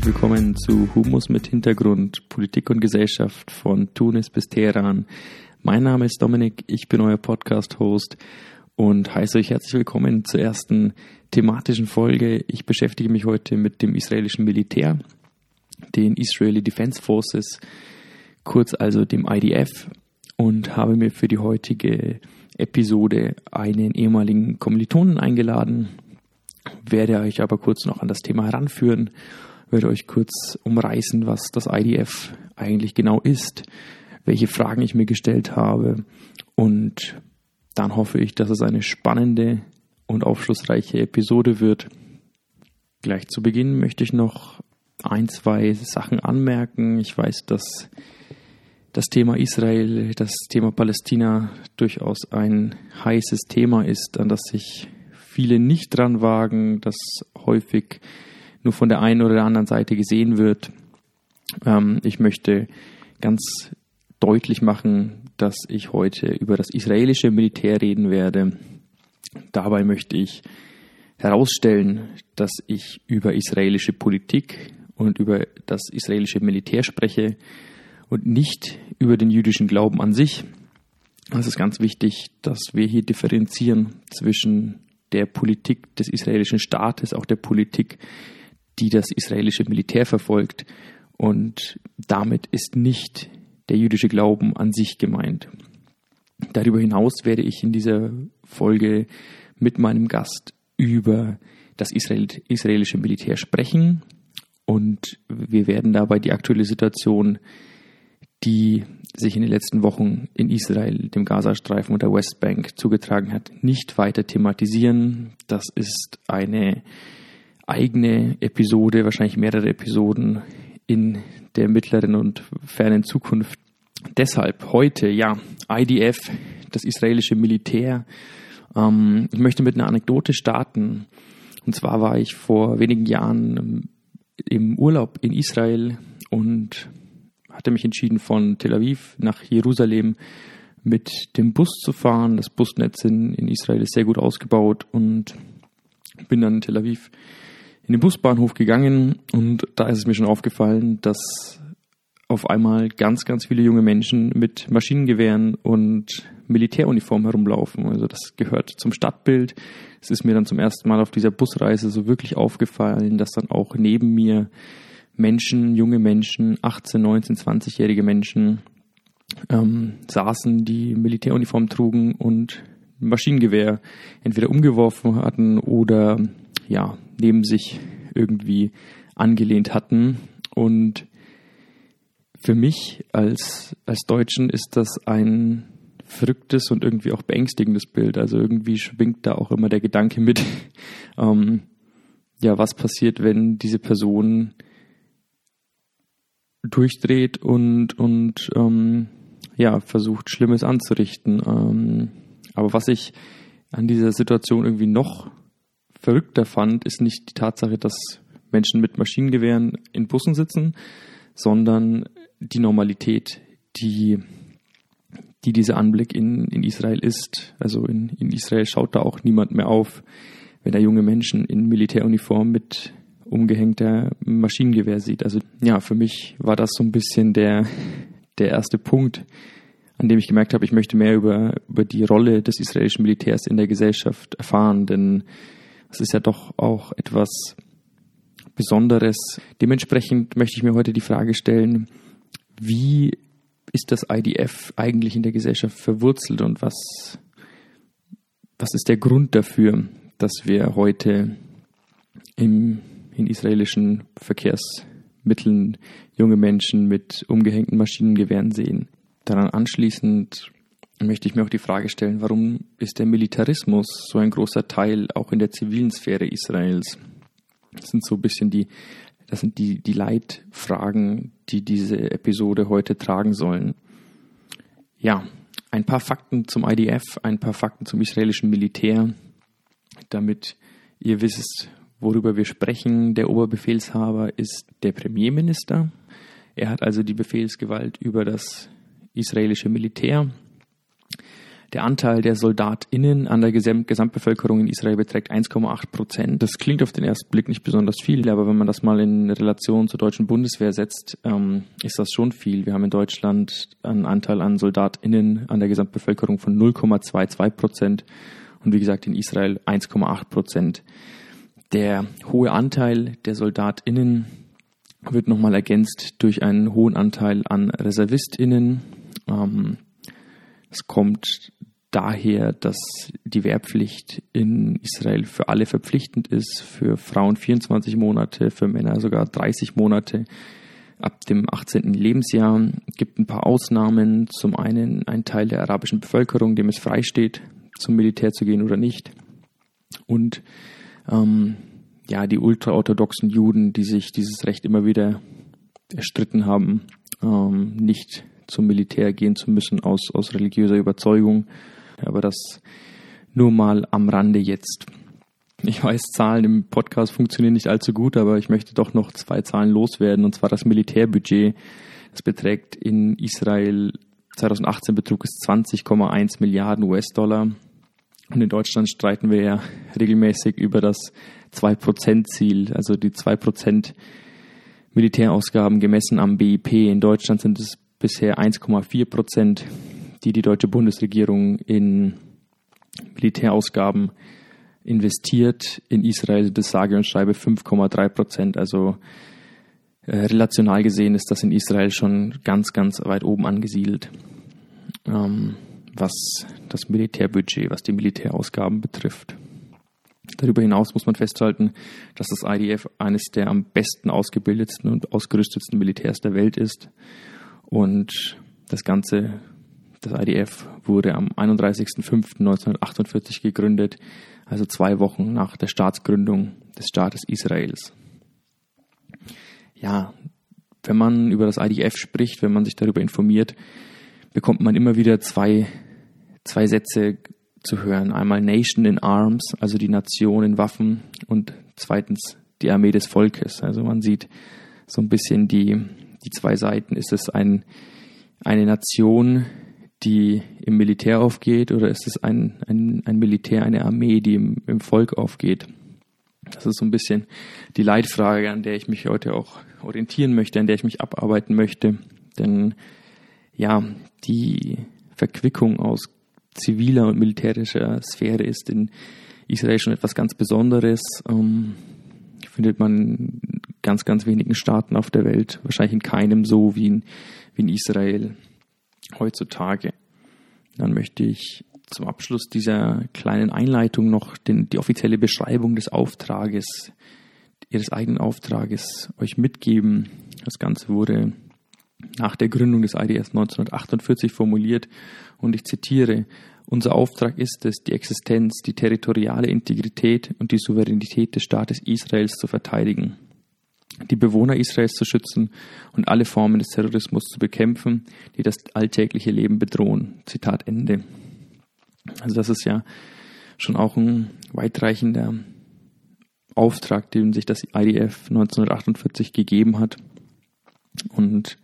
Herzlich willkommen zu Humus mit Hintergrund, Politik und Gesellschaft von Tunis bis Teheran. Mein Name ist Dominik, ich bin euer Podcast-Host und heiße euch herzlich willkommen zur ersten thematischen Folge. Ich beschäftige mich heute mit dem israelischen Militär, den Israeli Defense Forces, kurz also dem IDF, und habe mir für die heutige Episode einen ehemaligen Kommilitonen eingeladen, werde euch aber kurz noch an das Thema heranführen, werde euch kurz umreißen, was das IDF eigentlich genau ist, welche Fragen ich mir gestellt habe und dann hoffe ich, dass es eine spannende und aufschlussreiche Episode wird. Gleich zu Beginn möchte ich noch ein, zwei Sachen anmerken. Ich weiß, dass das Thema Israel, das Thema Palästina durchaus ein heißes Thema ist, an das sich viele nicht dran wagen, das häufig nur von der einen oder der anderen Seite gesehen wird. Ähm, ich möchte ganz deutlich machen, dass ich heute über das israelische Militär reden werde. Dabei möchte ich herausstellen, dass ich über israelische Politik und über das israelische Militär spreche und nicht über den jüdischen Glauben an sich. Es ist ganz wichtig, dass wir hier differenzieren zwischen der Politik des israelischen Staates, auch der Politik, die das israelische Militär verfolgt. Und damit ist nicht der jüdische Glauben an sich gemeint. Darüber hinaus werde ich in dieser Folge mit meinem Gast über das Israel israelische Militär sprechen und wir werden dabei die aktuelle Situation, die sich in den letzten Wochen in Israel, dem Gazastreifen und der Westbank zugetragen hat, nicht weiter thematisieren. Das ist eine eigene Episode, wahrscheinlich mehrere Episoden in der mittleren und fernen Zukunft. Deshalb heute, ja, IDF, das israelische Militär. Ähm, ich möchte mit einer Anekdote starten. Und zwar war ich vor wenigen Jahren im Urlaub in Israel und hatte mich entschieden, von Tel Aviv nach Jerusalem mit dem Bus zu fahren. Das Busnetz in, in Israel ist sehr gut ausgebaut und bin dann in Tel Aviv in den Busbahnhof gegangen und da ist es mir schon aufgefallen, dass auf einmal ganz, ganz viele junge Menschen mit Maschinengewehren und Militäruniform herumlaufen. Also das gehört zum Stadtbild. Es ist mir dann zum ersten Mal auf dieser Busreise so wirklich aufgefallen, dass dann auch neben mir Menschen, junge Menschen, 18, 19, 20-jährige Menschen ähm, saßen, die Militäruniform trugen und Maschinengewehr entweder umgeworfen hatten oder ja, neben sich irgendwie angelehnt hatten. Und für mich als, als Deutschen ist das ein verrücktes und irgendwie auch beängstigendes Bild. Also irgendwie schwingt da auch immer der Gedanke mit, ähm, ja, was passiert, wenn diese Person durchdreht und, und ähm, ja, versucht, Schlimmes anzurichten. Ähm, aber was ich an dieser Situation irgendwie noch verrückter fand, ist nicht die Tatsache, dass Menschen mit Maschinengewehren in Bussen sitzen, sondern die Normalität, die, die dieser Anblick in, in Israel ist. Also in, in Israel schaut da auch niemand mehr auf, wenn er junge Menschen in Militäruniform mit umgehängter Maschinengewehr sieht. Also ja, für mich war das so ein bisschen der, der erste Punkt, an dem ich gemerkt habe, ich möchte mehr über, über die Rolle des israelischen Militärs in der Gesellschaft erfahren, denn es ist ja doch auch etwas Besonderes. Dementsprechend möchte ich mir heute die Frage stellen, wie ist das IDF eigentlich in der Gesellschaft verwurzelt und was, was ist der Grund dafür, dass wir heute im, in israelischen Verkehrsmitteln junge Menschen mit umgehängten Maschinengewehren sehen? Daran anschließend möchte ich mir auch die Frage stellen, warum ist der Militarismus so ein großer Teil auch in der zivilen Sphäre Israels? Das sind so ein bisschen die, das sind die, die Leitfragen, die diese Episode heute tragen sollen. Ja, ein paar Fakten zum IDF, ein paar Fakten zum israelischen Militär, damit ihr wisst, worüber wir sprechen. Der Oberbefehlshaber ist der Premierminister. Er hat also die Befehlsgewalt über das israelische Militär. Der Anteil der SoldatInnen an der Gesamtbevölkerung in Israel beträgt 1,8 Prozent. Das klingt auf den ersten Blick nicht besonders viel, aber wenn man das mal in Relation zur deutschen Bundeswehr setzt, ähm, ist das schon viel. Wir haben in Deutschland einen Anteil an SoldatInnen an der Gesamtbevölkerung von 0,22 Prozent und wie gesagt in Israel 1,8 Prozent. Der hohe Anteil der SoldatInnen wird nochmal ergänzt durch einen hohen Anteil an ReservistInnen. Ähm, es kommt daher, dass die Wehrpflicht in Israel für alle verpflichtend ist, für Frauen 24 Monate, für Männer sogar 30 Monate. Ab dem 18. Lebensjahr gibt ein paar Ausnahmen. Zum einen ein Teil der arabischen Bevölkerung, dem es freisteht, zum Militär zu gehen oder nicht. Und ähm, ja, die ultraorthodoxen Juden, die sich dieses Recht immer wieder erstritten haben, ähm, nicht zum Militär gehen zu müssen aus, aus religiöser Überzeugung. Aber das nur mal am Rande jetzt. Ich weiß, Zahlen im Podcast funktionieren nicht allzu gut, aber ich möchte doch noch zwei Zahlen loswerden, und zwar das Militärbudget. Das beträgt in Israel 2018 betrug es 20,1 Milliarden US-Dollar. Und in Deutschland streiten wir ja regelmäßig über das 2%-Ziel, also die 2% Militärausgaben gemessen am BIP. In Deutschland sind es bisher 1,4 Prozent, die die deutsche Bundesregierung in Militärausgaben investiert. In Israel es sage und schreibe 5,3 Prozent. Also äh, relational gesehen ist das in Israel schon ganz, ganz weit oben angesiedelt, ähm, was das Militärbudget, was die Militärausgaben betrifft. Darüber hinaus muss man festhalten, dass das IDF eines der am besten ausgebildetsten und ausgerüstetsten Militärs der Welt ist. Und das Ganze, das IDF, wurde am 31.05.1948 gegründet, also zwei Wochen nach der Staatsgründung des Staates Israels. Ja, wenn man über das IDF spricht, wenn man sich darüber informiert, bekommt man immer wieder zwei, zwei Sätze zu hören. Einmal Nation in Arms, also die Nation in Waffen und zweitens die Armee des Volkes. Also man sieht so ein bisschen die, die zwei Seiten. Ist es ein, eine Nation, die im Militär aufgeht oder ist es ein, ein, ein Militär, eine Armee, die im, im Volk aufgeht? Das ist so ein bisschen die Leitfrage, an der ich mich heute auch orientieren möchte, an der ich mich abarbeiten möchte. Denn ja, die Verquickung aus ziviler und militärischer Sphäre ist in Israel schon etwas ganz Besonderes. Ähm, findet man in ganz, ganz wenigen Staaten auf der Welt, wahrscheinlich in keinem so wie in, wie in Israel heutzutage. Dann möchte ich zum Abschluss dieser kleinen Einleitung noch den, die offizielle Beschreibung des Auftrages, Ihres eigenen Auftrages euch mitgeben. Das Ganze wurde nach der Gründung des IDS 1948 formuliert und ich zitiere, unser Auftrag ist es, die Existenz, die territoriale Integrität und die Souveränität des Staates Israels zu verteidigen, die Bewohner Israels zu schützen und alle Formen des Terrorismus zu bekämpfen, die das alltägliche Leben bedrohen. Zitat Ende. Also das ist ja schon auch ein weitreichender Auftrag, den sich das IDF 1948 gegeben hat. Und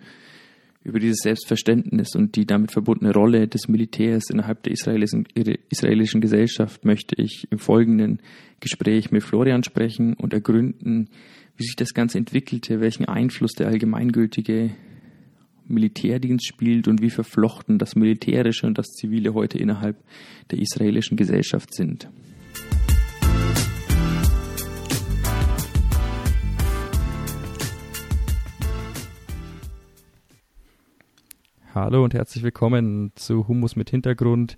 über dieses Selbstverständnis und die damit verbundene Rolle des Militärs innerhalb der israelischen, Gesellschaft möchte ich im folgenden Gespräch mit Florian sprechen und ergründen, wie sich das Ganze entwickelte, welchen Einfluss der allgemeingültige Militärdienst spielt und wie verflochten das Militärische und das Zivile heute innerhalb der israelischen Gesellschaft sind. Hallo und herzlich willkommen zu Humus mit Hintergrund,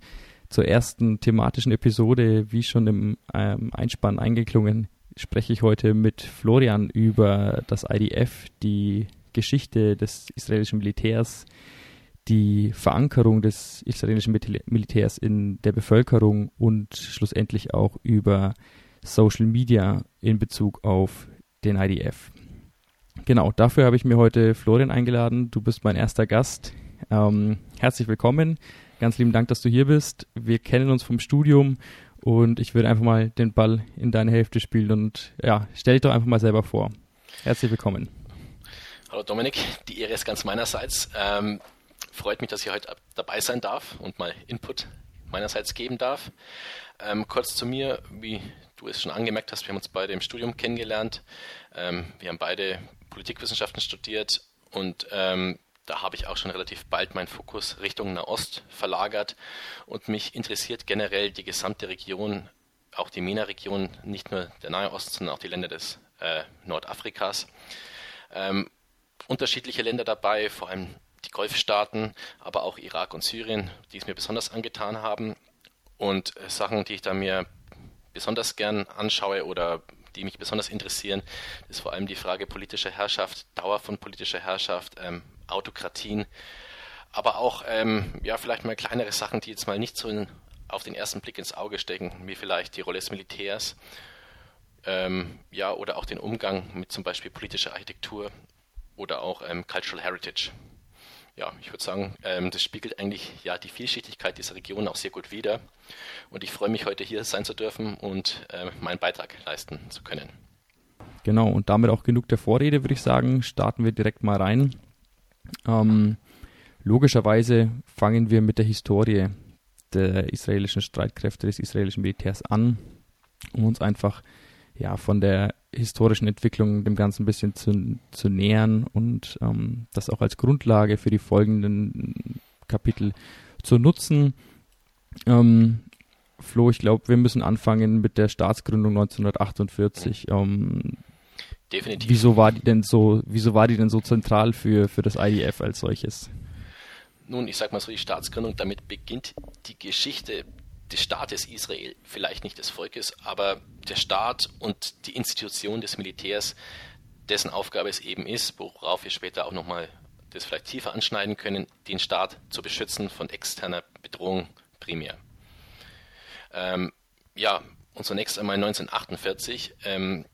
zur ersten thematischen Episode. Wie schon im ähm, Einspann eingeklungen, spreche ich heute mit Florian über das IDF, die Geschichte des israelischen Militärs, die Verankerung des israelischen Militärs in der Bevölkerung und schlussendlich auch über Social Media in Bezug auf den IDF. Genau, dafür habe ich mir heute Florian eingeladen. Du bist mein erster Gast. Ähm, herzlich willkommen. Ganz lieben Dank, dass du hier bist. Wir kennen uns vom Studium und ich würde einfach mal den Ball in deine Hälfte spielen und ja, stell dich doch einfach mal selber vor. Herzlich willkommen. Hallo Dominik, die Ehre ist ganz meinerseits. Ähm, freut mich, dass ich heute dabei sein darf und mal Input meinerseits geben darf. Ähm, kurz zu mir, wie du es schon angemerkt hast, wir haben uns beide im Studium kennengelernt. Ähm, wir haben beide Politikwissenschaften studiert und ähm, da habe ich auch schon relativ bald meinen Fokus Richtung Nahost verlagert und mich interessiert generell die gesamte Region, auch die MENA-Region, nicht nur der Nahe Osten, sondern auch die Länder des äh, Nordafrikas. Ähm, unterschiedliche Länder dabei, vor allem die Golfstaaten, aber auch Irak und Syrien, die es mir besonders angetan haben. Und äh, Sachen, die ich da mir besonders gern anschaue oder die mich besonders interessieren, ist vor allem die Frage politischer Herrschaft, Dauer von politischer Herrschaft, ähm, Autokratien, aber auch ähm, ja vielleicht mal kleinere Sachen, die jetzt mal nicht so in, auf den ersten Blick ins Auge stecken, wie vielleicht die Rolle des Militärs, ähm, ja oder auch den Umgang mit zum Beispiel politischer Architektur oder auch ähm, Cultural Heritage. Ja, ich würde sagen, ähm, das spiegelt eigentlich ja die Vielschichtigkeit dieser Region auch sehr gut wider. Und ich freue mich heute hier sein zu dürfen und äh, meinen Beitrag leisten zu können. Genau, und damit auch genug der Vorrede, würde ich sagen, starten wir direkt mal rein. Ähm, logischerweise fangen wir mit der Historie der israelischen Streitkräfte, des israelischen Militärs an, um uns einfach ja, von der historischen Entwicklung dem Ganzen ein bisschen zu, zu nähern und ähm, das auch als Grundlage für die folgenden Kapitel zu nutzen. Ähm, Flo, ich glaube, wir müssen anfangen mit der Staatsgründung 1948. Ähm, Definitiv. Wieso war die denn so, wieso war die denn so zentral für, für das IDF als solches? Nun, ich sag mal so, die Staatsgründung, damit beginnt die Geschichte des Staates Israel, vielleicht nicht des Volkes, aber der Staat und die Institution des Militärs, dessen Aufgabe es eben ist, worauf wir später auch nochmal das vielleicht tiefer anschneiden können, den Staat zu beschützen von externer Bedrohung primär. Ähm, ja, und zunächst einmal 1948 ähm,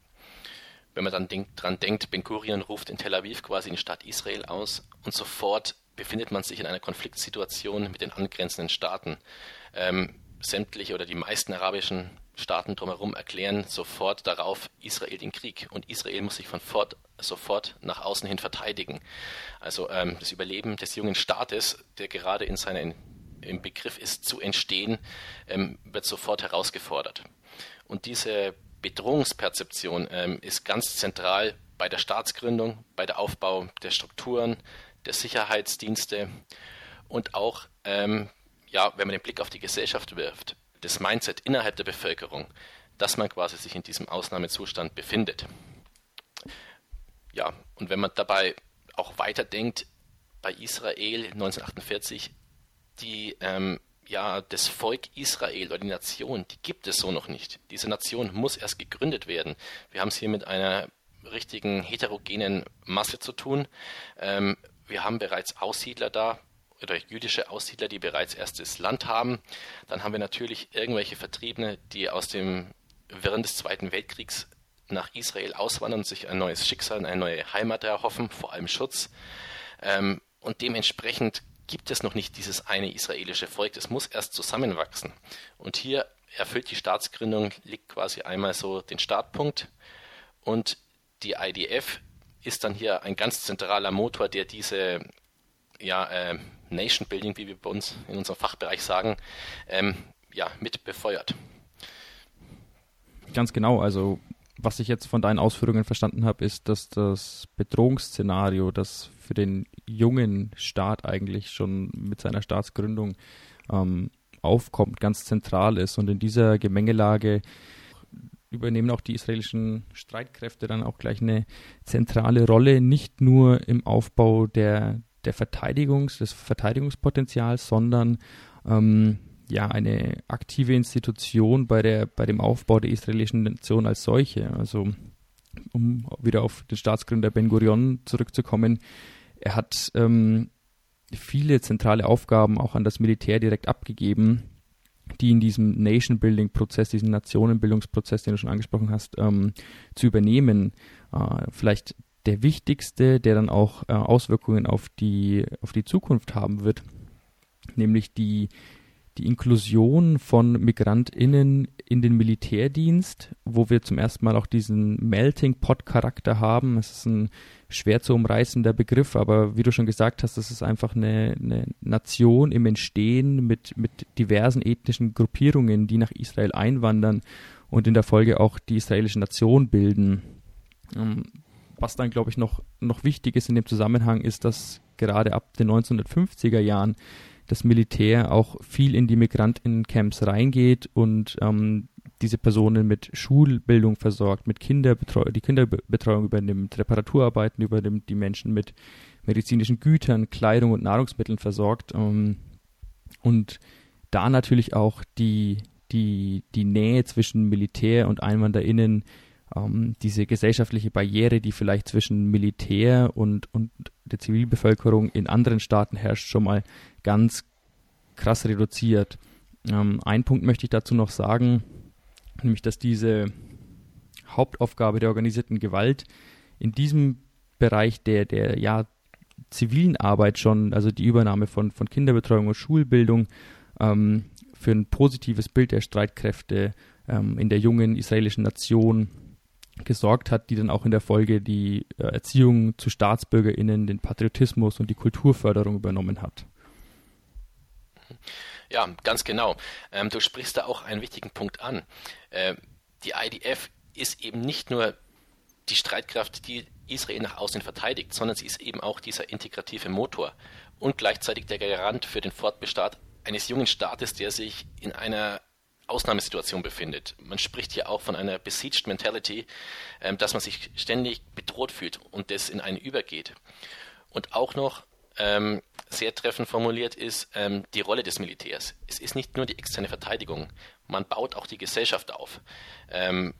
wenn man dann denk, dran denkt, Ben Gurion ruft in Tel Aviv quasi die Stadt Israel aus und sofort befindet man sich in einer Konfliktsituation mit den angrenzenden Staaten. Ähm, sämtliche oder die meisten arabischen Staaten drumherum erklären sofort darauf Israel den Krieg und Israel muss sich von fort, sofort nach außen hin verteidigen. Also ähm, das Überleben des jungen Staates, der gerade in seiner im Begriff ist zu entstehen, ähm, wird sofort herausgefordert. Und diese Bedrohungsperzeption ähm, ist ganz zentral bei der Staatsgründung, bei der Aufbau der Strukturen, der Sicherheitsdienste und auch, ähm, ja, wenn man den Blick auf die Gesellschaft wirft, das Mindset innerhalb der Bevölkerung, dass man quasi sich in diesem Ausnahmezustand befindet. Ja, und wenn man dabei auch weiterdenkt, bei Israel 1948, die ähm, ja, das Volk Israel oder die Nation, die gibt es so noch nicht. Diese Nation muss erst gegründet werden. Wir haben es hier mit einer richtigen heterogenen Masse zu tun. Ähm, wir haben bereits Aussiedler da oder jüdische Aussiedler, die bereits erstes Land haben. Dann haben wir natürlich irgendwelche Vertriebene, die aus dem Wirren des Zweiten Weltkriegs nach Israel auswandern sich ein neues Schicksal, eine neue Heimat erhoffen, vor allem Schutz. Ähm, und dementsprechend gibt es noch nicht dieses eine israelische Volk, das muss erst zusammenwachsen. Und hier erfüllt die Staatsgründung, liegt quasi einmal so den Startpunkt und die IDF ist dann hier ein ganz zentraler Motor, der diese ja, äh, Nation Building, wie wir bei uns in unserem Fachbereich sagen, ähm, ja, mit befeuert. Ganz genau, also was ich jetzt von deinen Ausführungen verstanden habe, ist, dass das Bedrohungsszenario, das für den jungen Staat eigentlich schon mit seiner Staatsgründung ähm, aufkommt, ganz zentral ist. Und in dieser Gemengelage übernehmen auch die israelischen Streitkräfte dann auch gleich eine zentrale Rolle, nicht nur im Aufbau der, der Verteidigungs, des Verteidigungspotenzials, sondern ähm, ja eine aktive Institution bei der bei dem Aufbau der israelischen Nation als solche. Also um wieder auf den Staatsgründer Ben Gurion zurückzukommen, er hat ähm, viele zentrale Aufgaben auch an das Militär direkt abgegeben, die in diesem Nation-Building-Prozess, diesem Nationenbildungsprozess, den du schon angesprochen hast, ähm, zu übernehmen. Äh, vielleicht der wichtigste, der dann auch äh, Auswirkungen auf die, auf die Zukunft haben wird, nämlich die die Inklusion von MigrantInnen in den Militärdienst, wo wir zum ersten Mal auch diesen Melting Pot Charakter haben. Es ist ein schwer zu umreißender Begriff, aber wie du schon gesagt hast, das ist einfach eine, eine Nation im Entstehen mit, mit diversen ethnischen Gruppierungen, die nach Israel einwandern und in der Folge auch die israelische Nation bilden. Was dann, glaube ich, noch, noch wichtig ist in dem Zusammenhang, ist, dass gerade ab den 1950er Jahren das Militär auch viel in die Migrantencamps reingeht und ähm, diese Personen mit Schulbildung versorgt, mit Kinderbetreuung, die Kinderbetreuung übernimmt, Reparaturarbeiten übernimmt, die Menschen mit medizinischen Gütern, Kleidung und Nahrungsmitteln versorgt ähm, und da natürlich auch die, die, die Nähe zwischen Militär und EinwanderInnen ähm, diese gesellschaftliche Barriere, die vielleicht zwischen Militär und, und der Zivilbevölkerung in anderen Staaten herrscht, schon mal ganz krass reduziert. Ähm, ein Punkt möchte ich dazu noch sagen, nämlich dass diese Hauptaufgabe der organisierten Gewalt in diesem Bereich der, der ja, zivilen Arbeit schon, also die Übernahme von, von Kinderbetreuung und Schulbildung, ähm, für ein positives Bild der Streitkräfte ähm, in der jungen israelischen Nation gesorgt hat, die dann auch in der Folge die äh, Erziehung zu StaatsbürgerInnen, den Patriotismus und die Kulturförderung übernommen hat. Ja, ganz genau. Ähm, du sprichst da auch einen wichtigen Punkt an. Äh, die IDF ist eben nicht nur die Streitkraft, die Israel nach außen verteidigt, sondern sie ist eben auch dieser integrative Motor und gleichzeitig der Garant für den Fortbestand eines jungen Staates, der sich in einer Ausnahmesituation befindet. Man spricht hier auch von einer besieged Mentality, ähm, dass man sich ständig bedroht fühlt und das in einen übergeht. Und auch noch ähm, sehr treffend formuliert ist ähm, die Rolle des Militärs. Es ist nicht nur die externe Verteidigung, man baut auch die Gesellschaft auf. Ähm,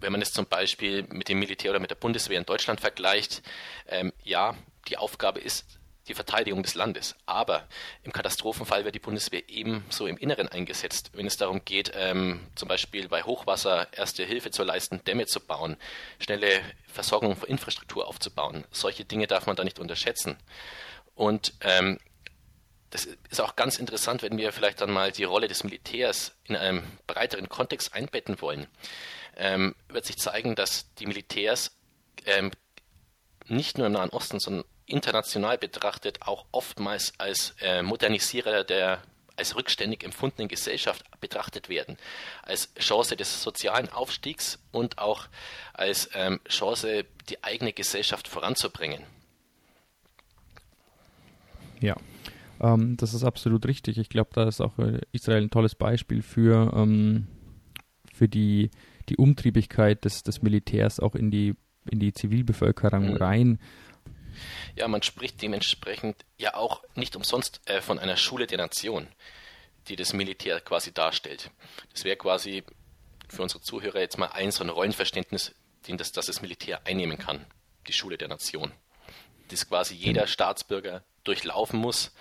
wenn man es zum Beispiel mit dem Militär oder mit der Bundeswehr in Deutschland vergleicht, ähm, ja, die Aufgabe ist die Verteidigung des Landes. Aber im Katastrophenfall wird die Bundeswehr ebenso im Inneren eingesetzt, wenn es darum geht, ähm, zum Beispiel bei Hochwasser erste Hilfe zu leisten, Dämme zu bauen, schnelle Versorgung von Infrastruktur aufzubauen. Solche Dinge darf man da nicht unterschätzen. Und ähm, das ist auch ganz interessant, wenn wir vielleicht dann mal die Rolle des Militärs in einem breiteren Kontext einbetten wollen. Ähm, wird sich zeigen, dass die Militärs ähm, nicht nur im Nahen Osten, sondern international betrachtet auch oftmals als äh, Modernisierer der als rückständig empfundenen Gesellschaft betrachtet werden, als Chance des sozialen Aufstiegs und auch als ähm, Chance, die eigene Gesellschaft voranzubringen. Ja, ähm, das ist absolut richtig. Ich glaube, da ist auch äh, Israel ein tolles Beispiel für, ähm, für die, die Umtriebigkeit des, des Militärs auch in die, in die Zivilbevölkerung mhm. rein ja, man spricht dementsprechend ja auch nicht umsonst äh, von einer Schule der Nation, die das Militär quasi darstellt. Das wäre quasi für unsere Zuhörer jetzt mal ein so ein Rollenverständnis, den das, das, das Militär einnehmen kann, die Schule der Nation. Das quasi jeder mhm. Staatsbürger durchlaufen muss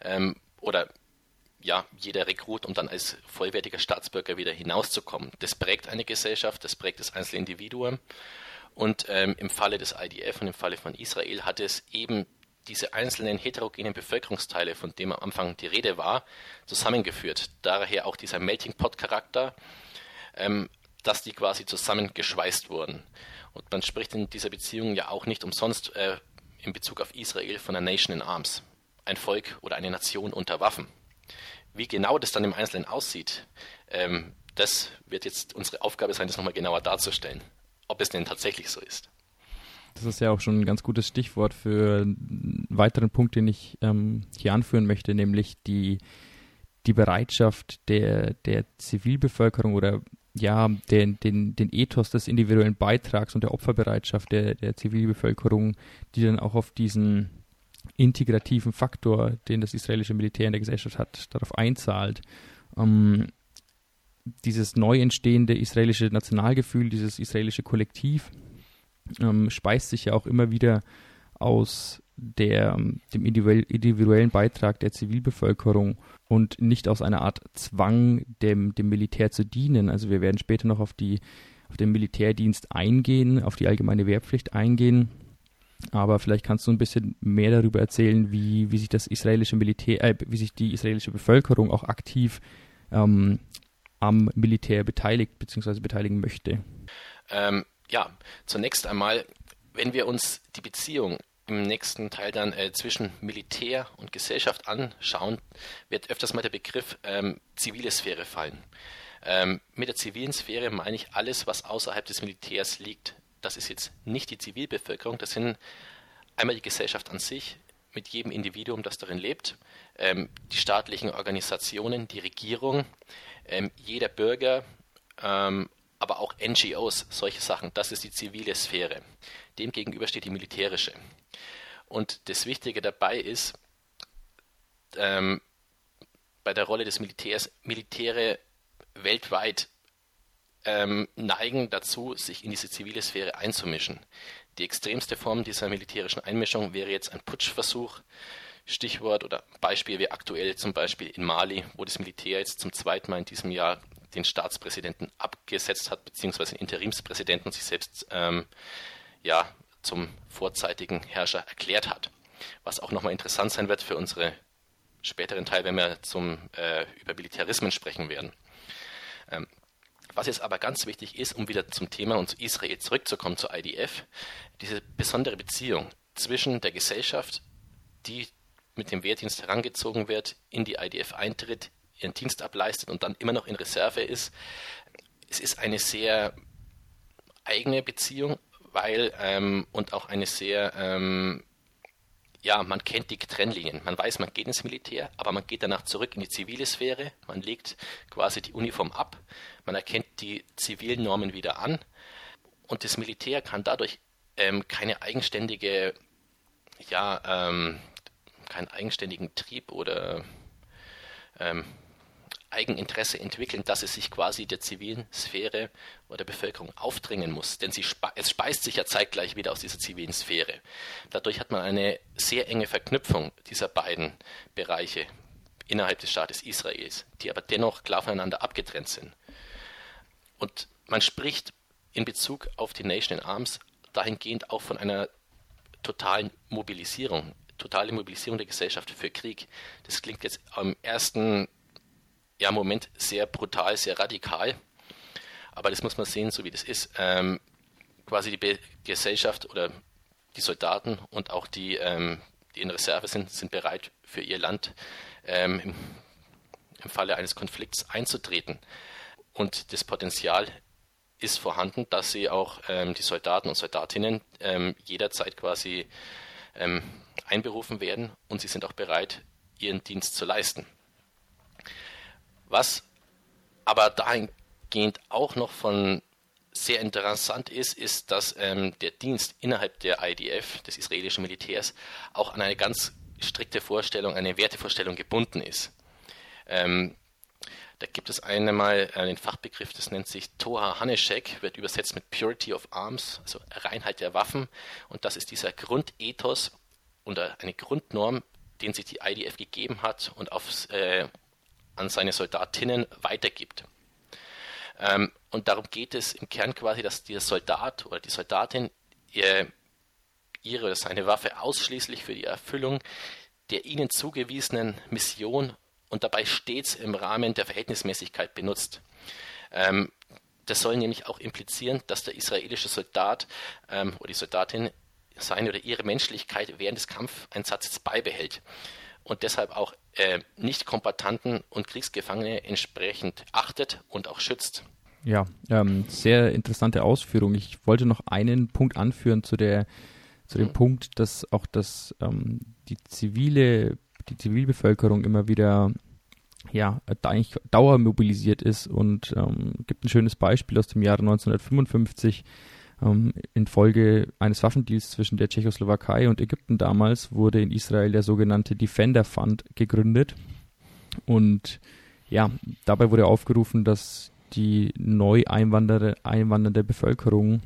ähm, oder ja, jeder Rekrut, um dann als vollwertiger Staatsbürger wieder hinauszukommen. Das prägt eine Gesellschaft, das prägt das einzelne Individuum und ähm, im Falle des IDF und im Falle von Israel hat es eben diese einzelnen heterogenen Bevölkerungsteile, von denen am Anfang die Rede war, zusammengeführt. Daher auch dieser Melting Pot Charakter, ähm, dass die quasi zusammengeschweißt wurden. Und man spricht in dieser Beziehung ja auch nicht umsonst äh, in Bezug auf Israel von einer Nation in Arms, ein Volk oder eine Nation unter Waffen. Wie genau das dann im Einzelnen aussieht, ähm, das wird jetzt unsere Aufgabe sein, das nochmal genauer darzustellen ob es denn tatsächlich so ist. Das ist ja auch schon ein ganz gutes Stichwort für einen weiteren Punkt, den ich ähm, hier anführen möchte, nämlich die, die Bereitschaft der, der Zivilbevölkerung oder ja, den, den, den Ethos des individuellen Beitrags und der Opferbereitschaft der, der Zivilbevölkerung, die dann auch auf diesen integrativen Faktor, den das israelische Militär in der Gesellschaft hat, darauf einzahlt. Ähm, dieses neu entstehende israelische Nationalgefühl, dieses israelische Kollektiv, ähm, speist sich ja auch immer wieder aus der, dem individuellen Beitrag der Zivilbevölkerung und nicht aus einer Art Zwang, dem, dem Militär zu dienen. Also wir werden später noch auf, die, auf den Militärdienst eingehen, auf die allgemeine Wehrpflicht eingehen. Aber vielleicht kannst du ein bisschen mehr darüber erzählen, wie, wie sich das israelische Militär, äh, wie sich die israelische Bevölkerung auch aktiv ähm, am Militär beteiligt bzw. beteiligen möchte. Ähm, ja, zunächst einmal, wenn wir uns die Beziehung im nächsten Teil dann äh, zwischen Militär und Gesellschaft anschauen, wird öfters mal der Begriff ähm, zivile Sphäre fallen. Ähm, mit der zivilen Sphäre meine ich alles, was außerhalb des Militärs liegt. Das ist jetzt nicht die Zivilbevölkerung, das sind einmal die Gesellschaft an sich, mit jedem Individuum, das darin lebt, ähm, die staatlichen Organisationen, die Regierung, ähm, jeder Bürger, ähm, aber auch NGOs, solche Sachen. Das ist die zivile Sphäre. Demgegenüber steht die militärische. Und das Wichtige dabei ist, ähm, bei der Rolle des Militärs, Militäre weltweit ähm, neigen dazu, sich in diese zivile Sphäre einzumischen. Die extremste Form dieser militärischen Einmischung wäre jetzt ein Putschversuch. Stichwort oder Beispiel wie aktuell zum Beispiel in Mali, wo das Militär jetzt zum zweiten Mal in diesem Jahr den Staatspräsidenten abgesetzt hat, beziehungsweise den Interimspräsidenten sich selbst ähm, ja, zum vorzeitigen Herrscher erklärt hat. Was auch nochmal interessant sein wird für unsere späteren Teil, wenn wir zum, äh, über Militarismen sprechen werden. Ähm, was jetzt aber ganz wichtig ist, um wieder zum Thema und zu Israel zurückzukommen, zur IDF, diese besondere Beziehung zwischen der Gesellschaft, die mit dem Wehrdienst herangezogen wird, in die IDF eintritt, ihren Dienst ableistet und dann immer noch in Reserve ist. Es ist eine sehr eigene Beziehung, weil ähm, und auch eine sehr ähm, ja, man kennt die Trennlinien. Man weiß, man geht ins Militär, aber man geht danach zurück in die zivile Sphäre. Man legt quasi die Uniform ab. Man erkennt die zivilen Normen wieder an. Und das Militär kann dadurch ähm, keine eigenständige, ja, ähm, keinen eigenständigen Trieb oder ähm, Eigeninteresse entwickeln, dass es sich quasi der zivilen Sphäre oder der Bevölkerung aufdringen muss. Denn spe es speist sich ja zeitgleich wieder aus dieser zivilen Sphäre. Dadurch hat man eine sehr enge Verknüpfung dieser beiden Bereiche innerhalb des Staates Israels, die aber dennoch klar voneinander abgetrennt sind. Und man spricht in Bezug auf die Nation in Arms dahingehend auch von einer totalen Mobilisierung, totale Mobilisierung der Gesellschaft für Krieg. Das klingt jetzt am ersten ja, Moment sehr brutal, sehr radikal. Aber das muss man sehen, so wie das ist. Ähm, quasi die Be Gesellschaft oder die Soldaten und auch die, ähm, die in Reserve sind, sind bereit für ihr Land ähm, im, im Falle eines Konflikts einzutreten. Und das Potenzial ist vorhanden, dass sie auch ähm, die Soldaten und Soldatinnen ähm, jederzeit quasi ähm, einberufen werden und sie sind auch bereit, ihren Dienst zu leisten. Was aber dahingehend auch noch von sehr interessant ist, ist, dass ähm, der Dienst innerhalb der IDF, des israelischen Militärs, auch an eine ganz strikte Vorstellung, eine Wertevorstellung gebunden ist. Ähm, da gibt es einmal den Fachbegriff, das nennt sich Toha Haneshek, wird übersetzt mit Purity of Arms, also Reinheit der Waffen. Und das ist dieser Grundethos und eine Grundnorm, den sich die IDF gegeben hat und auf, äh, an seine Soldatinnen weitergibt. Ähm, und darum geht es im Kern quasi, dass der Soldat oder die Soldatin ihr, ihre oder seine Waffe ausschließlich für die Erfüllung der ihnen zugewiesenen Mission und dabei stets im Rahmen der Verhältnismäßigkeit benutzt. Ähm, das soll nämlich auch implizieren, dass der israelische Soldat ähm, oder die Soldatin seine oder ihre Menschlichkeit während des Kampfeinsatzes beibehält und deshalb auch äh, Nicht-Kombatanten und Kriegsgefangene entsprechend achtet und auch schützt. Ja, ähm, sehr interessante Ausführung. Ich wollte noch einen Punkt anführen zu der zu dem mhm. Punkt, dass auch das ähm, die zivile die Zivilbevölkerung immer wieder ja eigentlich dauermobilisiert ist und ähm, gibt ein schönes Beispiel aus dem Jahre 1955 ähm, infolge eines Waffendeals zwischen der Tschechoslowakei und Ägypten damals wurde in Israel der sogenannte Defender Fund gegründet. Und ja, dabei wurde aufgerufen, dass die neu einwandernde Bevölkerung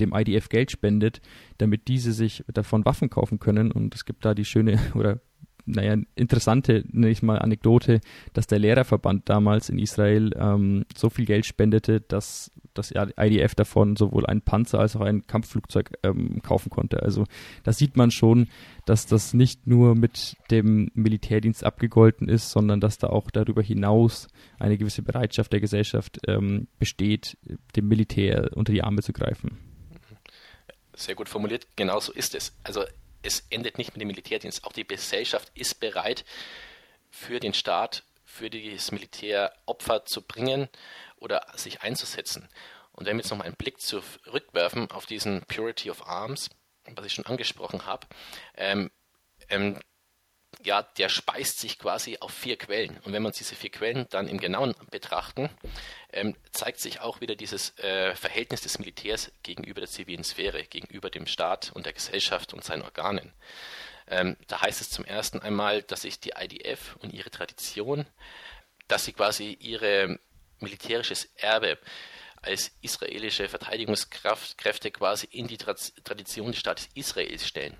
dem IDF Geld spendet, damit diese sich davon Waffen kaufen können. Und es gibt da die schöne oder naja, interessante, nenne ich mal, Anekdote, dass der Lehrerverband damals in Israel ähm, so viel Geld spendete, dass das IDF davon sowohl ein Panzer als auch ein Kampfflugzeug ähm, kaufen konnte. Also da sieht man schon, dass das nicht nur mit dem Militärdienst abgegolten ist, sondern dass da auch darüber hinaus eine gewisse Bereitschaft der Gesellschaft ähm, besteht, dem Militär unter die Arme zu greifen. Sehr gut formuliert, genau so ist es. Also es endet nicht mit dem Militärdienst. Auch die Gesellschaft ist bereit, für den Staat, für das Militär Opfer zu bringen oder sich einzusetzen. Und wenn wir jetzt nochmal einen Blick zurückwerfen auf diesen Purity of Arms, was ich schon angesprochen habe, ähm, ähm, ja, der speist sich quasi auf vier Quellen. Und wenn wir uns diese vier Quellen dann im Genauen betrachten, ähm, zeigt sich auch wieder dieses äh, Verhältnis des Militärs gegenüber der zivilen Sphäre, gegenüber dem Staat und der Gesellschaft und seinen Organen. Ähm, da heißt es zum ersten einmal, dass sich die IDF und ihre Tradition, dass sie quasi ihre militärisches Erbe als israelische Verteidigungskräfte quasi in die Tradition des Staates Israel stellen.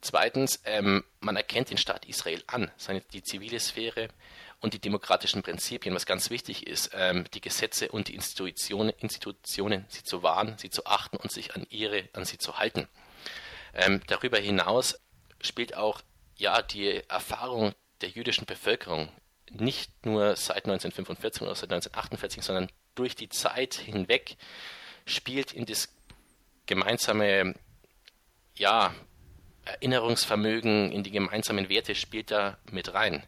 Zweitens, ähm, man erkennt den Staat Israel an, seine, die zivile Sphäre und die demokratischen Prinzipien, was ganz wichtig ist, ähm, die Gesetze und die Institutionen, Institutionen, sie zu wahren, sie zu achten und sich an ihre, an sie zu halten. Ähm, darüber hinaus spielt auch ja die Erfahrung der jüdischen Bevölkerung nicht nur seit 1945 oder seit 1948, sondern durch die Zeit hinweg spielt in das gemeinsame ja, Erinnerungsvermögen, in die gemeinsamen Werte spielt da mit rein.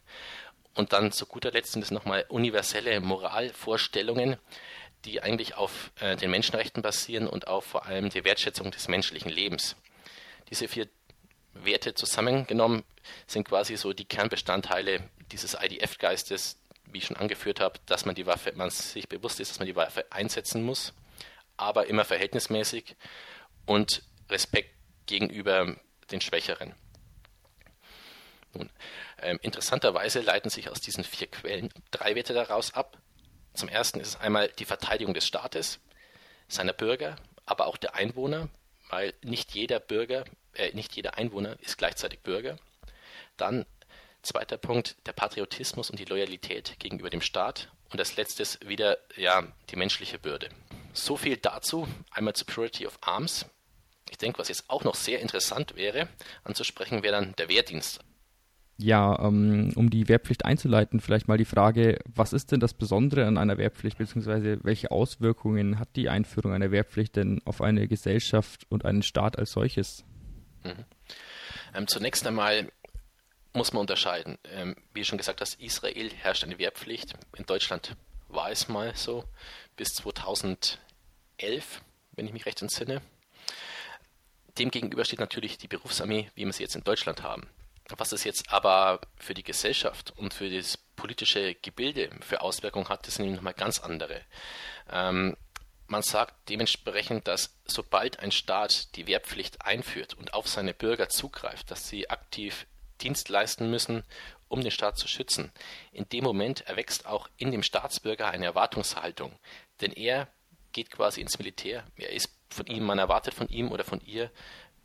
Und dann zu guter Letzt sind es nochmal universelle Moralvorstellungen, die eigentlich auf äh, den Menschenrechten basieren und auf vor allem die Wertschätzung des menschlichen Lebens. Diese vier Werte zusammengenommen sind quasi so die Kernbestandteile dieses IDF-Geistes, wie ich schon angeführt habe, dass man die Waffe, man sich bewusst ist, dass man die Waffe einsetzen muss, aber immer verhältnismäßig und Respekt gegenüber den Schwächeren. Nun, ähm, interessanterweise leiten sich aus diesen vier Quellen drei Werte daraus ab. Zum ersten ist es einmal die Verteidigung des Staates, seiner Bürger, aber auch der Einwohner, weil nicht jeder Bürger, äh, nicht jeder Einwohner ist gleichzeitig Bürger. Dann zweiter Punkt, der Patriotismus und die Loyalität gegenüber dem Staat. Und als letztes wieder ja, die menschliche Bürde. So viel dazu, einmal zur Purity of Arms. Ich denke, was jetzt auch noch sehr interessant wäre anzusprechen, wäre dann der Wehrdienst. Ja, ähm, um die Wehrpflicht einzuleiten, vielleicht mal die Frage, was ist denn das Besondere an einer Wehrpflicht, beziehungsweise welche Auswirkungen hat die Einführung einer Wehrpflicht denn auf eine Gesellschaft und einen Staat als solches? Mhm. Ähm, zunächst einmal muss man unterscheiden. Ähm, wie schon gesagt hast, Israel herrscht eine Wehrpflicht. In Deutschland war es mal so bis 2011, wenn ich mich recht entsinne. Demgegenüber steht natürlich die Berufsarmee, wie wir sie jetzt in Deutschland haben. Was das jetzt aber für die Gesellschaft und für das politische Gebilde für Auswirkungen hat, das sind nochmal ganz andere. Ähm, man sagt dementsprechend, dass sobald ein Staat die Wehrpflicht einführt und auf seine Bürger zugreift, dass sie aktiv Dienst leisten müssen, um den Staat zu schützen, in dem Moment erwächst auch in dem Staatsbürger eine Erwartungshaltung. Denn er geht quasi ins Militär, er ist von ihm, man erwartet von ihm oder von ihr,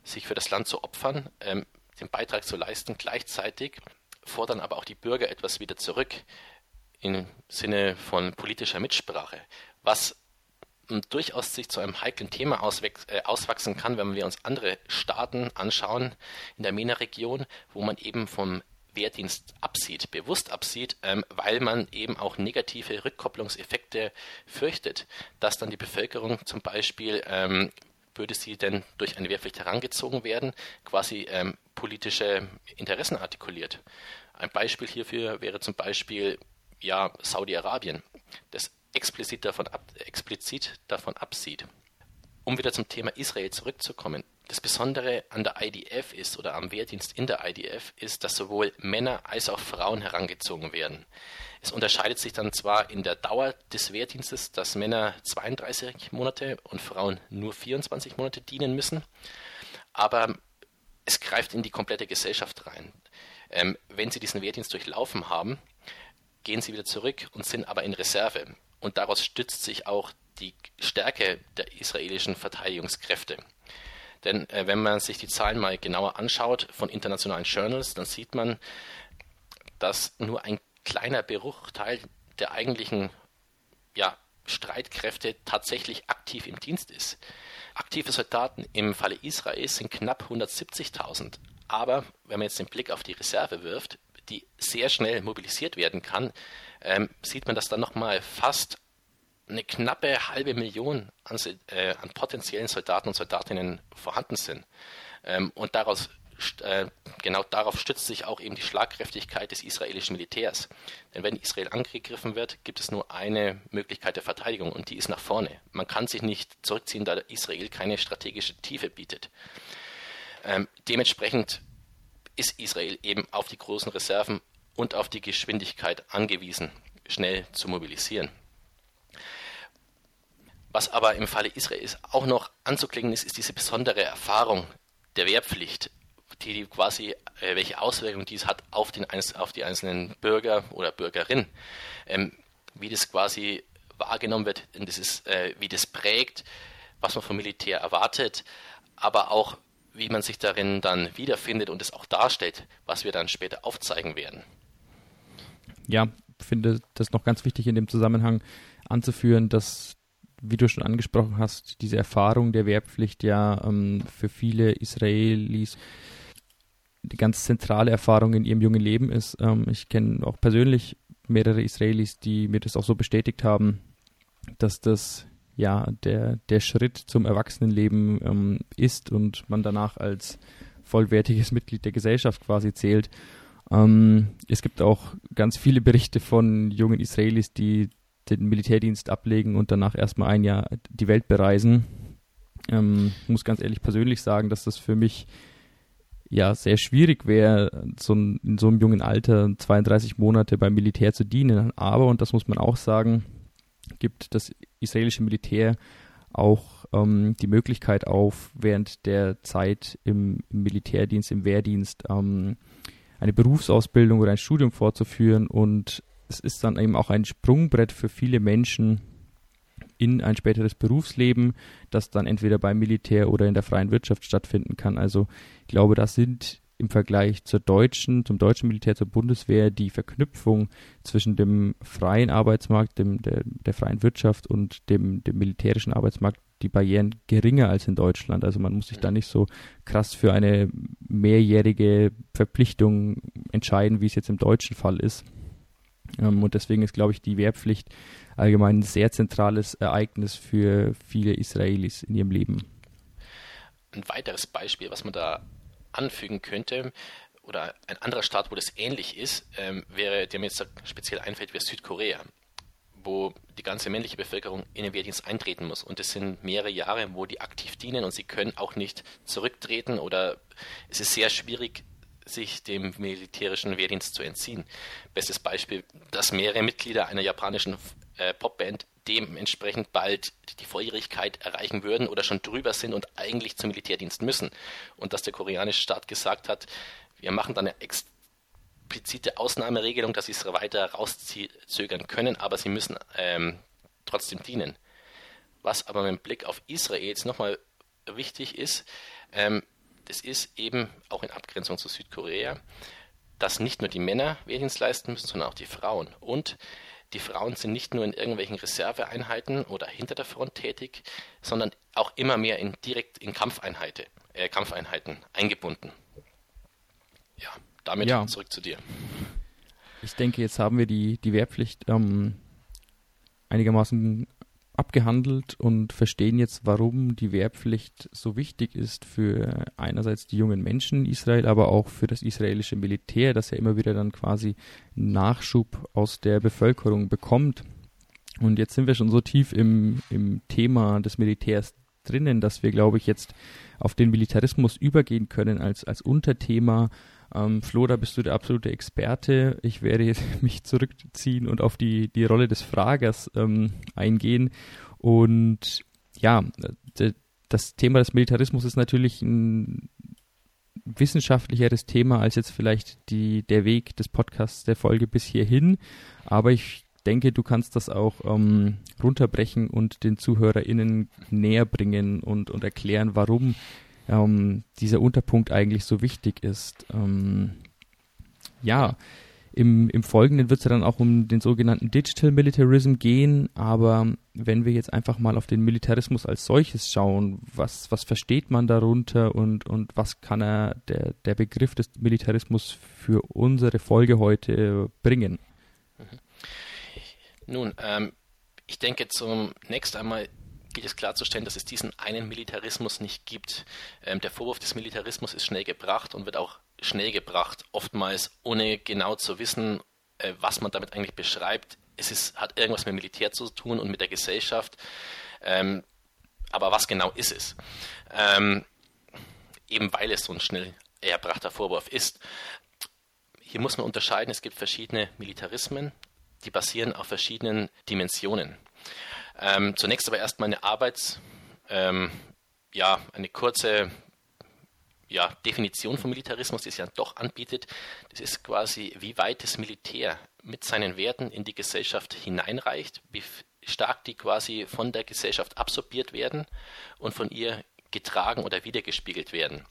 sich für das Land zu opfern, ähm, den Beitrag zu leisten, gleichzeitig fordern aber auch die Bürger etwas wieder zurück im Sinne von politischer Mitsprache, was durchaus sich zu einem heiklen Thema äh, auswachsen kann, wenn wir uns andere Staaten anschauen in der MENA-Region, wo man eben vom Wehrdienst absieht, bewusst absieht, ähm, weil man eben auch negative Rückkopplungseffekte fürchtet, dass dann die Bevölkerung zum Beispiel, ähm, würde sie denn durch eine Wehrpflicht herangezogen werden, quasi ähm, politische Interessen artikuliert. Ein Beispiel hierfür wäre zum Beispiel ja Saudi-Arabien, das explizit davon, ab, explizit davon absieht. Um wieder zum Thema Israel zurückzukommen. Das Besondere an der IDF ist oder am Wehrdienst in der IDF ist, dass sowohl Männer als auch Frauen herangezogen werden. Es unterscheidet sich dann zwar in der Dauer des Wehrdienstes, dass Männer 32 Monate und Frauen nur 24 Monate dienen müssen, aber es greift in die komplette Gesellschaft rein. Ähm, wenn sie diesen Wehrdienst durchlaufen haben, gehen sie wieder zurück und sind aber in Reserve. Und daraus stützt sich auch die Stärke der israelischen Verteidigungskräfte. Denn äh, wenn man sich die Zahlen mal genauer anschaut von internationalen Journals, dann sieht man, dass nur ein kleiner Bruchteil der eigentlichen ja, Streitkräfte tatsächlich aktiv im Dienst ist. Aktive Soldaten im Falle Israels sind knapp 170.000. Aber wenn man jetzt den Blick auf die Reserve wirft, die sehr schnell mobilisiert werden kann, ähm, sieht man, dass dann nochmal fast eine knappe halbe Million an, äh, an, potenziellen Soldaten und Soldatinnen vorhanden sind. Ähm, und daraus äh, genau darauf stützt sich auch eben die Schlagkräftigkeit des israelischen Militärs. Denn wenn Israel angegriffen wird, gibt es nur eine Möglichkeit der Verteidigung und die ist nach vorne. Man kann sich nicht zurückziehen, da Israel keine strategische Tiefe bietet. Ähm, dementsprechend ist Israel eben auf die großen Reserven und auf die Geschwindigkeit angewiesen, schnell zu mobilisieren. Was aber im Falle Israels auch noch anzuklingen ist, ist diese besondere Erfahrung der Wehrpflicht die quasi, äh, welche Auswirkungen dies hat auf, den, auf die einzelnen Bürger oder Bürgerin, ähm, wie das quasi wahrgenommen wird, das ist, äh, wie das prägt, was man vom Militär erwartet, aber auch wie man sich darin dann wiederfindet und es auch darstellt, was wir dann später aufzeigen werden. Ja, finde das noch ganz wichtig in dem Zusammenhang anzuführen, dass, wie du schon angesprochen hast, diese Erfahrung der Wehrpflicht ja ähm, für viele Israelis die ganz zentrale Erfahrung in ihrem jungen Leben ist. Ähm, ich kenne auch persönlich mehrere Israelis, die mir das auch so bestätigt haben, dass das ja der, der Schritt zum Erwachsenenleben ähm, ist und man danach als vollwertiges Mitglied der Gesellschaft quasi zählt. Ähm, es gibt auch ganz viele Berichte von jungen Israelis, die den Militärdienst ablegen und danach erstmal ein Jahr die Welt bereisen. Ähm, muss ganz ehrlich persönlich sagen, dass das für mich ja sehr schwierig wäre, so in so einem jungen Alter 32 Monate beim Militär zu dienen. Aber, und das muss man auch sagen, gibt das israelische Militär auch ähm, die Möglichkeit auf, während der Zeit im, im Militärdienst, im Wehrdienst ähm, eine Berufsausbildung oder ein Studium fortzuführen. Und es ist dann eben auch ein Sprungbrett für viele Menschen, in ein späteres Berufsleben, das dann entweder beim Militär oder in der freien Wirtschaft stattfinden kann. Also ich glaube, das sind im Vergleich zur deutschen, zum deutschen Militär, zur Bundeswehr die Verknüpfung zwischen dem freien Arbeitsmarkt, dem, der, der freien Wirtschaft und dem, dem militärischen Arbeitsmarkt die Barrieren geringer als in Deutschland. Also man muss sich da nicht so krass für eine mehrjährige Verpflichtung entscheiden, wie es jetzt im deutschen Fall ist. Ähm, und deswegen ist, glaube ich, die Wehrpflicht allgemein ein sehr zentrales Ereignis für viele Israelis in ihrem Leben. Ein weiteres Beispiel, was man da anfügen könnte, oder ein anderer Staat, wo das ähnlich ist, ähm, wäre, der mir jetzt speziell einfällt, wäre Südkorea, wo die ganze männliche Bevölkerung in den Wehrdienst eintreten muss. Und es sind mehrere Jahre, wo die aktiv dienen und sie können auch nicht zurücktreten oder es ist sehr schwierig, sich dem militärischen Wehrdienst zu entziehen. Bestes Beispiel, dass mehrere Mitglieder einer japanischen äh, Popband dementsprechend bald die Volljährigkeit erreichen würden oder schon drüber sind und eigentlich zum Militärdienst müssen. Und dass der koreanische Staat gesagt hat, wir machen dann eine explizite Ausnahmeregelung, dass sie es weiter rauszögern können, aber sie müssen ähm, trotzdem dienen. Was aber mit Blick auf Israel jetzt nochmal wichtig ist, ähm, das ist eben auch in Abgrenzung zu Südkorea, dass nicht nur die Männer Wehrdienst leisten müssen, sondern auch die Frauen. Und die Frauen sind nicht nur in irgendwelchen Reserveeinheiten oder hinter der Front tätig, sondern auch immer mehr in, direkt in Kampfeinheiten, äh, Kampfeinheiten eingebunden. Ja, damit ja. zurück zu dir. Ich denke, jetzt haben wir die, die Wehrpflicht ähm, einigermaßen abgehandelt und verstehen jetzt, warum die Wehrpflicht so wichtig ist für einerseits die jungen Menschen in Israel, aber auch für das israelische Militär, das ja immer wieder dann quasi Nachschub aus der Bevölkerung bekommt. Und jetzt sind wir schon so tief im, im Thema des Militärs drinnen, dass wir, glaube ich, jetzt auf den Militarismus übergehen können als, als Unterthema ähm, Flo, da bist du der absolute Experte. Ich werde mich zurückziehen und auf die, die Rolle des Fragers ähm, eingehen. Und ja, das Thema des Militarismus ist natürlich ein wissenschaftlicheres Thema als jetzt vielleicht die, der Weg des Podcasts der Folge bis hierhin. Aber ich denke, du kannst das auch ähm, runterbrechen und den ZuhörerInnen näher bringen und, und erklären, warum ähm, dieser Unterpunkt eigentlich so wichtig ist. Ähm, ja, im, im Folgenden wird es ja dann auch um den sogenannten Digital Militarism gehen, aber wenn wir jetzt einfach mal auf den Militarismus als solches schauen, was, was versteht man darunter und, und was kann er, der, der Begriff des Militarismus für unsere Folge heute bringen? Mhm. Nun, ähm, ich denke zunächst einmal gilt es klarzustellen, dass es diesen einen Militarismus nicht gibt. Ähm, der Vorwurf des Militarismus ist schnell gebracht und wird auch schnell gebracht, oftmals ohne genau zu wissen, äh, was man damit eigentlich beschreibt. Es ist, hat irgendwas mit Militär zu tun und mit der Gesellschaft. Ähm, aber was genau ist es? Ähm, eben weil es so ein schnell erbrachter Vorwurf ist. Hier muss man unterscheiden, es gibt verschiedene Militarismen, die basieren auf verschiedenen Dimensionen. Ähm, zunächst aber erstmal eine Arbeits, ähm, ja, eine kurze ja, Definition von Militarismus, die es ja doch anbietet. Das ist quasi, wie weit das Militär mit seinen Werten in die Gesellschaft hineinreicht, wie stark die quasi von der Gesellschaft absorbiert werden und von ihr getragen oder wiedergespiegelt werden.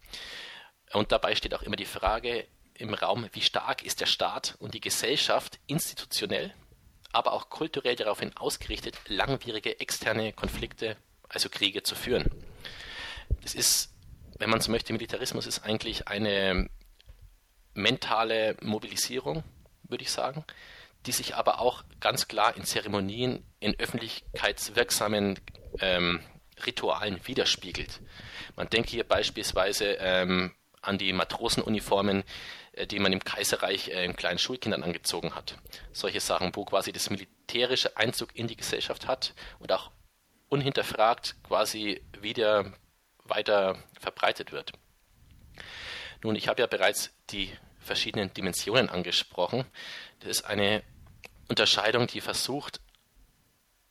Und dabei steht auch immer die Frage im Raum, wie stark ist der Staat und die Gesellschaft institutionell, aber auch kulturell daraufhin ausgerichtet, langwierige externe Konflikte, also Kriege zu führen. Das ist wenn man so möchte, Militarismus ist eigentlich eine mentale Mobilisierung, würde ich sagen, die sich aber auch ganz klar in Zeremonien, in öffentlichkeitswirksamen ähm, Ritualen widerspiegelt. Man denke hier beispielsweise ähm, an die Matrosenuniformen, äh, die man im Kaiserreich äh, kleinen Schulkindern angezogen hat. Solche Sachen, wo quasi das militärische Einzug in die Gesellschaft hat und auch unhinterfragt quasi wieder weiter verbreitet wird. Nun, ich habe ja bereits die verschiedenen Dimensionen angesprochen. Das ist eine Unterscheidung, die versucht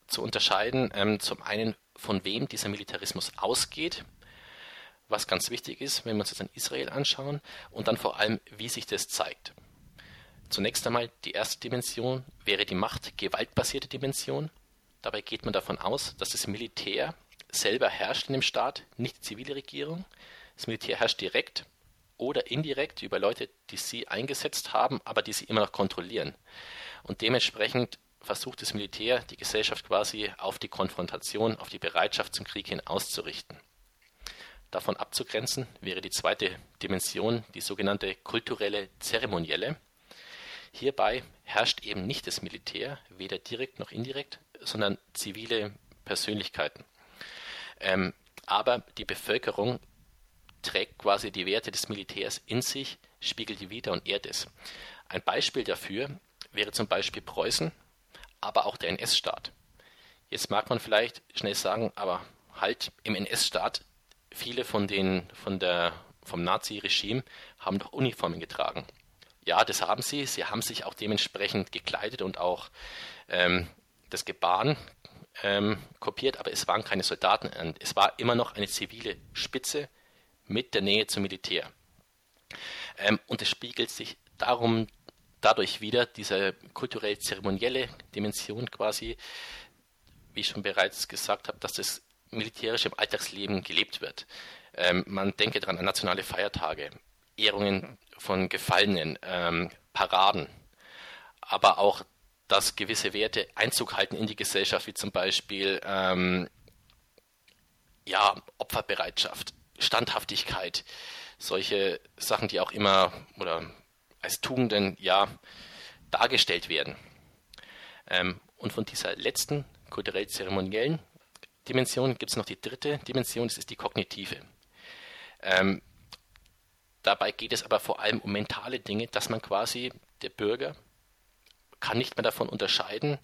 zu unterscheiden, ähm, zum einen von wem dieser Militarismus ausgeht, was ganz wichtig ist, wenn wir uns jetzt an Israel anschauen, und dann vor allem, wie sich das zeigt. Zunächst einmal die erste Dimension wäre die Macht-gewaltbasierte Dimension. Dabei geht man davon aus, dass das Militär selber herrscht in dem Staat, nicht die zivile Regierung. Das Militär herrscht direkt oder indirekt über Leute, die sie eingesetzt haben, aber die sie immer noch kontrollieren. Und dementsprechend versucht das Militär, die Gesellschaft quasi auf die Konfrontation, auf die Bereitschaft zum Krieg hin auszurichten. Davon abzugrenzen wäre die zweite Dimension, die sogenannte kulturelle Zeremonielle. Hierbei herrscht eben nicht das Militär, weder direkt noch indirekt, sondern zivile Persönlichkeiten. Ähm, aber die Bevölkerung trägt quasi die Werte des Militärs in sich, spiegelt die wieder und ehrt es. Ein Beispiel dafür wäre zum Beispiel Preußen, aber auch der NS-Staat. Jetzt mag man vielleicht schnell sagen, aber halt im NS-Staat, viele von den von der vom Nazi-Regime haben doch Uniformen getragen. Ja, das haben sie. Sie haben sich auch dementsprechend gekleidet und auch ähm, das Gebaren ähm, kopiert, aber es waren keine Soldaten. Es war immer noch eine zivile Spitze mit der Nähe zum Militär. Ähm, und es spiegelt sich darum dadurch wieder, diese kulturell-zeremonielle Dimension quasi, wie ich schon bereits gesagt habe, dass das militärische im Alltagsleben gelebt wird. Ähm, man denke daran an nationale Feiertage, Ehrungen von Gefallenen, ähm, Paraden, aber auch dass gewisse Werte Einzug halten in die Gesellschaft, wie zum Beispiel ähm, ja, Opferbereitschaft, Standhaftigkeit, solche Sachen, die auch immer oder als Tugenden ja dargestellt werden. Ähm, und von dieser letzten kulturell-zeremoniellen Dimension gibt es noch die dritte Dimension, das ist die kognitive. Ähm, dabei geht es aber vor allem um mentale Dinge, dass man quasi der Bürger kann nicht mehr davon unterscheiden,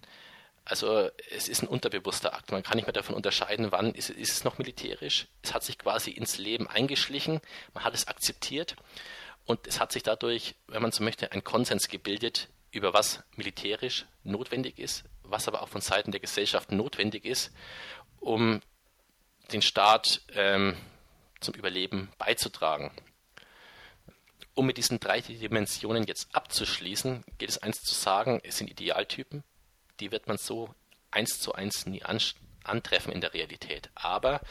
also es ist ein unterbewusster Akt. Man kann nicht mehr davon unterscheiden, wann ist, ist, es noch militärisch. Es hat sich quasi ins Leben eingeschlichen, man hat es akzeptiert und es hat sich dadurch, wenn man so möchte, ein Konsens gebildet, über was militärisch notwendig ist, was aber auch von Seiten der Gesellschaft notwendig ist, um den Staat ähm, zum Überleben beizutragen. Um mit diesen drei Dimensionen jetzt abzuschließen, geht es eins zu sagen, es sind Idealtypen, die wird man so eins zu eins nie antreffen in der Realität. Aber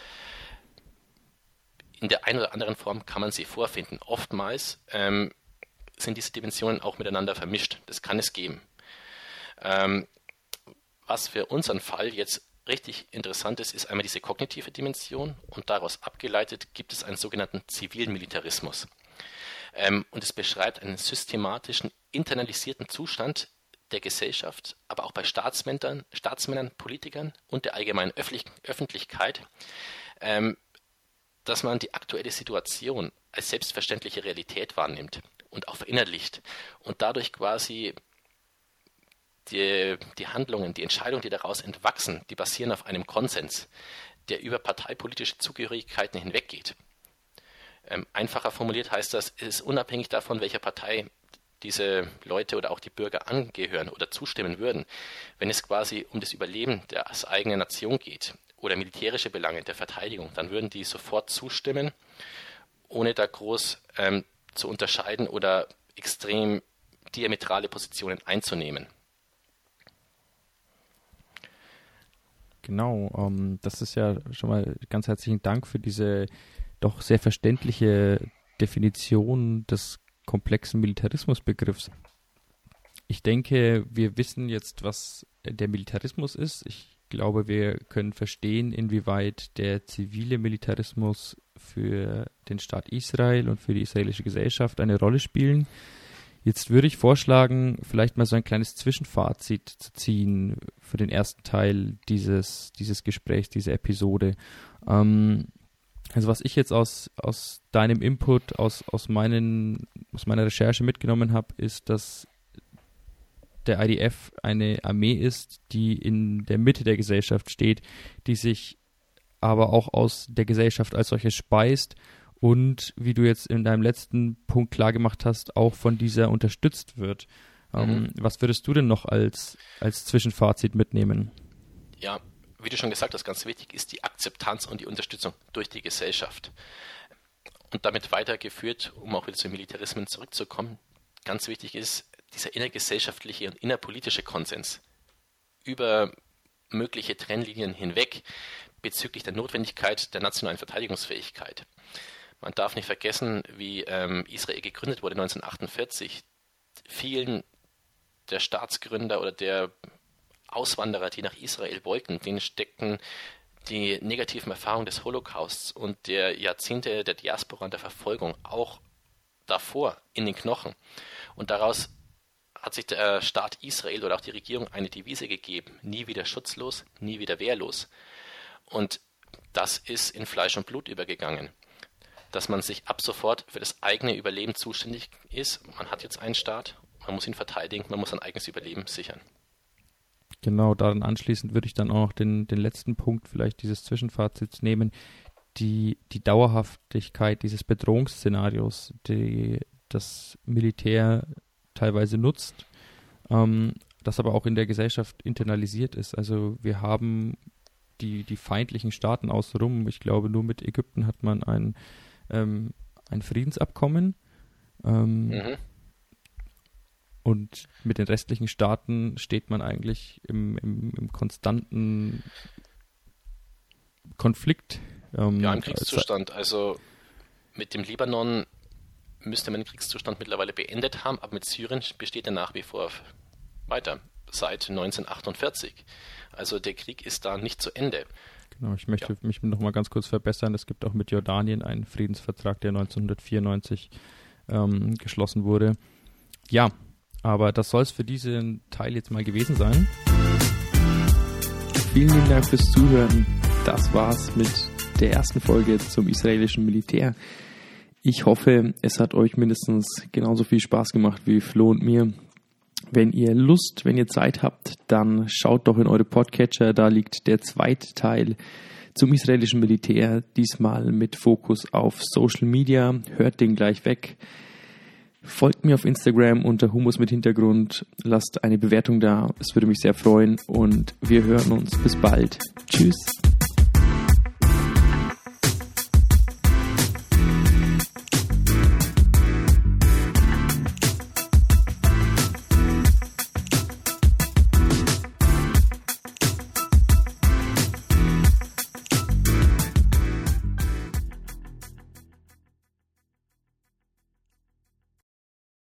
in der einen oder anderen Form kann man sie vorfinden. Oftmals ähm, sind diese Dimensionen auch miteinander vermischt. Das kann es geben. Ähm, was für unseren Fall jetzt richtig interessant ist, ist einmal diese kognitive Dimension und daraus abgeleitet gibt es einen sogenannten zivilen Militarismus. Ähm, und es beschreibt einen systematischen, internalisierten Zustand der Gesellschaft, aber auch bei Staatsmännern, Staatsmännern Politikern und der allgemeinen Öffentlich Öffentlichkeit, ähm, dass man die aktuelle Situation als selbstverständliche Realität wahrnimmt und auch verinnerlicht und dadurch quasi die, die Handlungen, die Entscheidungen, die daraus entwachsen, die basieren auf einem Konsens, der über parteipolitische Zugehörigkeiten hinweggeht. Ähm, einfacher formuliert heißt das, es ist unabhängig davon, welcher Partei diese Leute oder auch die Bürger angehören oder zustimmen würden. Wenn es quasi um das Überleben der eigenen Nation geht oder militärische Belange der Verteidigung, dann würden die sofort zustimmen, ohne da groß ähm, zu unterscheiden oder extrem diametrale Positionen einzunehmen. Genau, ähm, das ist ja schon mal ganz herzlichen Dank für diese doch sehr verständliche Definition des komplexen Militarismusbegriffs. Ich denke, wir wissen jetzt, was der Militarismus ist. Ich glaube, wir können verstehen, inwieweit der zivile Militarismus für den Staat Israel und für die israelische Gesellschaft eine Rolle spielen. Jetzt würde ich vorschlagen, vielleicht mal so ein kleines Zwischenfazit zu ziehen für den ersten Teil dieses, dieses Gesprächs, dieser Episode. Ähm, also was ich jetzt aus, aus deinem Input, aus, aus, meinen, aus meiner Recherche mitgenommen habe, ist, dass der IDF eine Armee ist, die in der Mitte der Gesellschaft steht, die sich aber auch aus der Gesellschaft als solche speist und, wie du jetzt in deinem letzten Punkt klargemacht hast, auch von dieser unterstützt wird. Ähm, mhm. was würdest du denn noch als, als Zwischenfazit mitnehmen? Ja, wie du schon gesagt hast, ganz wichtig ist die Akzeptanz und die Unterstützung durch die Gesellschaft. Und damit weitergeführt, um auch wieder zu Militarismen zurückzukommen, ganz wichtig ist dieser innergesellschaftliche und innerpolitische Konsens über mögliche Trennlinien hinweg bezüglich der Notwendigkeit der nationalen Verteidigungsfähigkeit. Man darf nicht vergessen, wie ähm, Israel gegründet wurde 1948. Vielen der Staatsgründer oder der Auswanderer, die nach Israel wollten, denen steckten die negativen Erfahrungen des Holocausts und der Jahrzehnte der Diaspora und der Verfolgung auch davor in den Knochen. Und daraus hat sich der Staat Israel oder auch die Regierung eine Devise gegeben, nie wieder schutzlos, nie wieder wehrlos. Und das ist in Fleisch und Blut übergegangen. Dass man sich ab sofort für das eigene Überleben zuständig ist. Man hat jetzt einen Staat, man muss ihn verteidigen, man muss sein eigenes Überleben sichern. Genau, daran anschließend würde ich dann auch den, den letzten Punkt vielleicht dieses Zwischenfazits nehmen. Die, die Dauerhaftigkeit dieses Bedrohungsszenarios, die das Militär teilweise nutzt, ähm, das aber auch in der Gesellschaft internalisiert ist. Also wir haben die, die feindlichen Staaten außenrum. Ich glaube, nur mit Ägypten hat man ein, ähm, ein Friedensabkommen. Ähm, mhm. Und mit den restlichen Staaten steht man eigentlich im, im, im konstanten Konflikt. Ähm, ja, im Kriegszustand. Also mit dem Libanon müsste man den Kriegszustand mittlerweile beendet haben, aber mit Syrien besteht er nach wie vor weiter, seit 1948. Also der Krieg ist da nicht zu Ende. Genau, ich möchte ja. mich noch mal ganz kurz verbessern. Es gibt auch mit Jordanien einen Friedensvertrag, der 1994 ähm, geschlossen wurde. Ja, aber das soll es für diesen Teil jetzt mal gewesen sein. Vielen lieben Dank fürs Zuhören. Das war's mit der ersten Folge zum israelischen Militär. Ich hoffe, es hat euch mindestens genauso viel Spaß gemacht wie Flo und mir. Wenn ihr Lust, wenn ihr Zeit habt, dann schaut doch in eure Podcatcher. Da liegt der zweite Teil zum israelischen Militär. Diesmal mit Fokus auf Social Media. Hört den gleich weg. Folgt mir auf Instagram unter Humus mit Hintergrund. Lasst eine Bewertung da. Es würde mich sehr freuen. Und wir hören uns. Bis bald. Tschüss.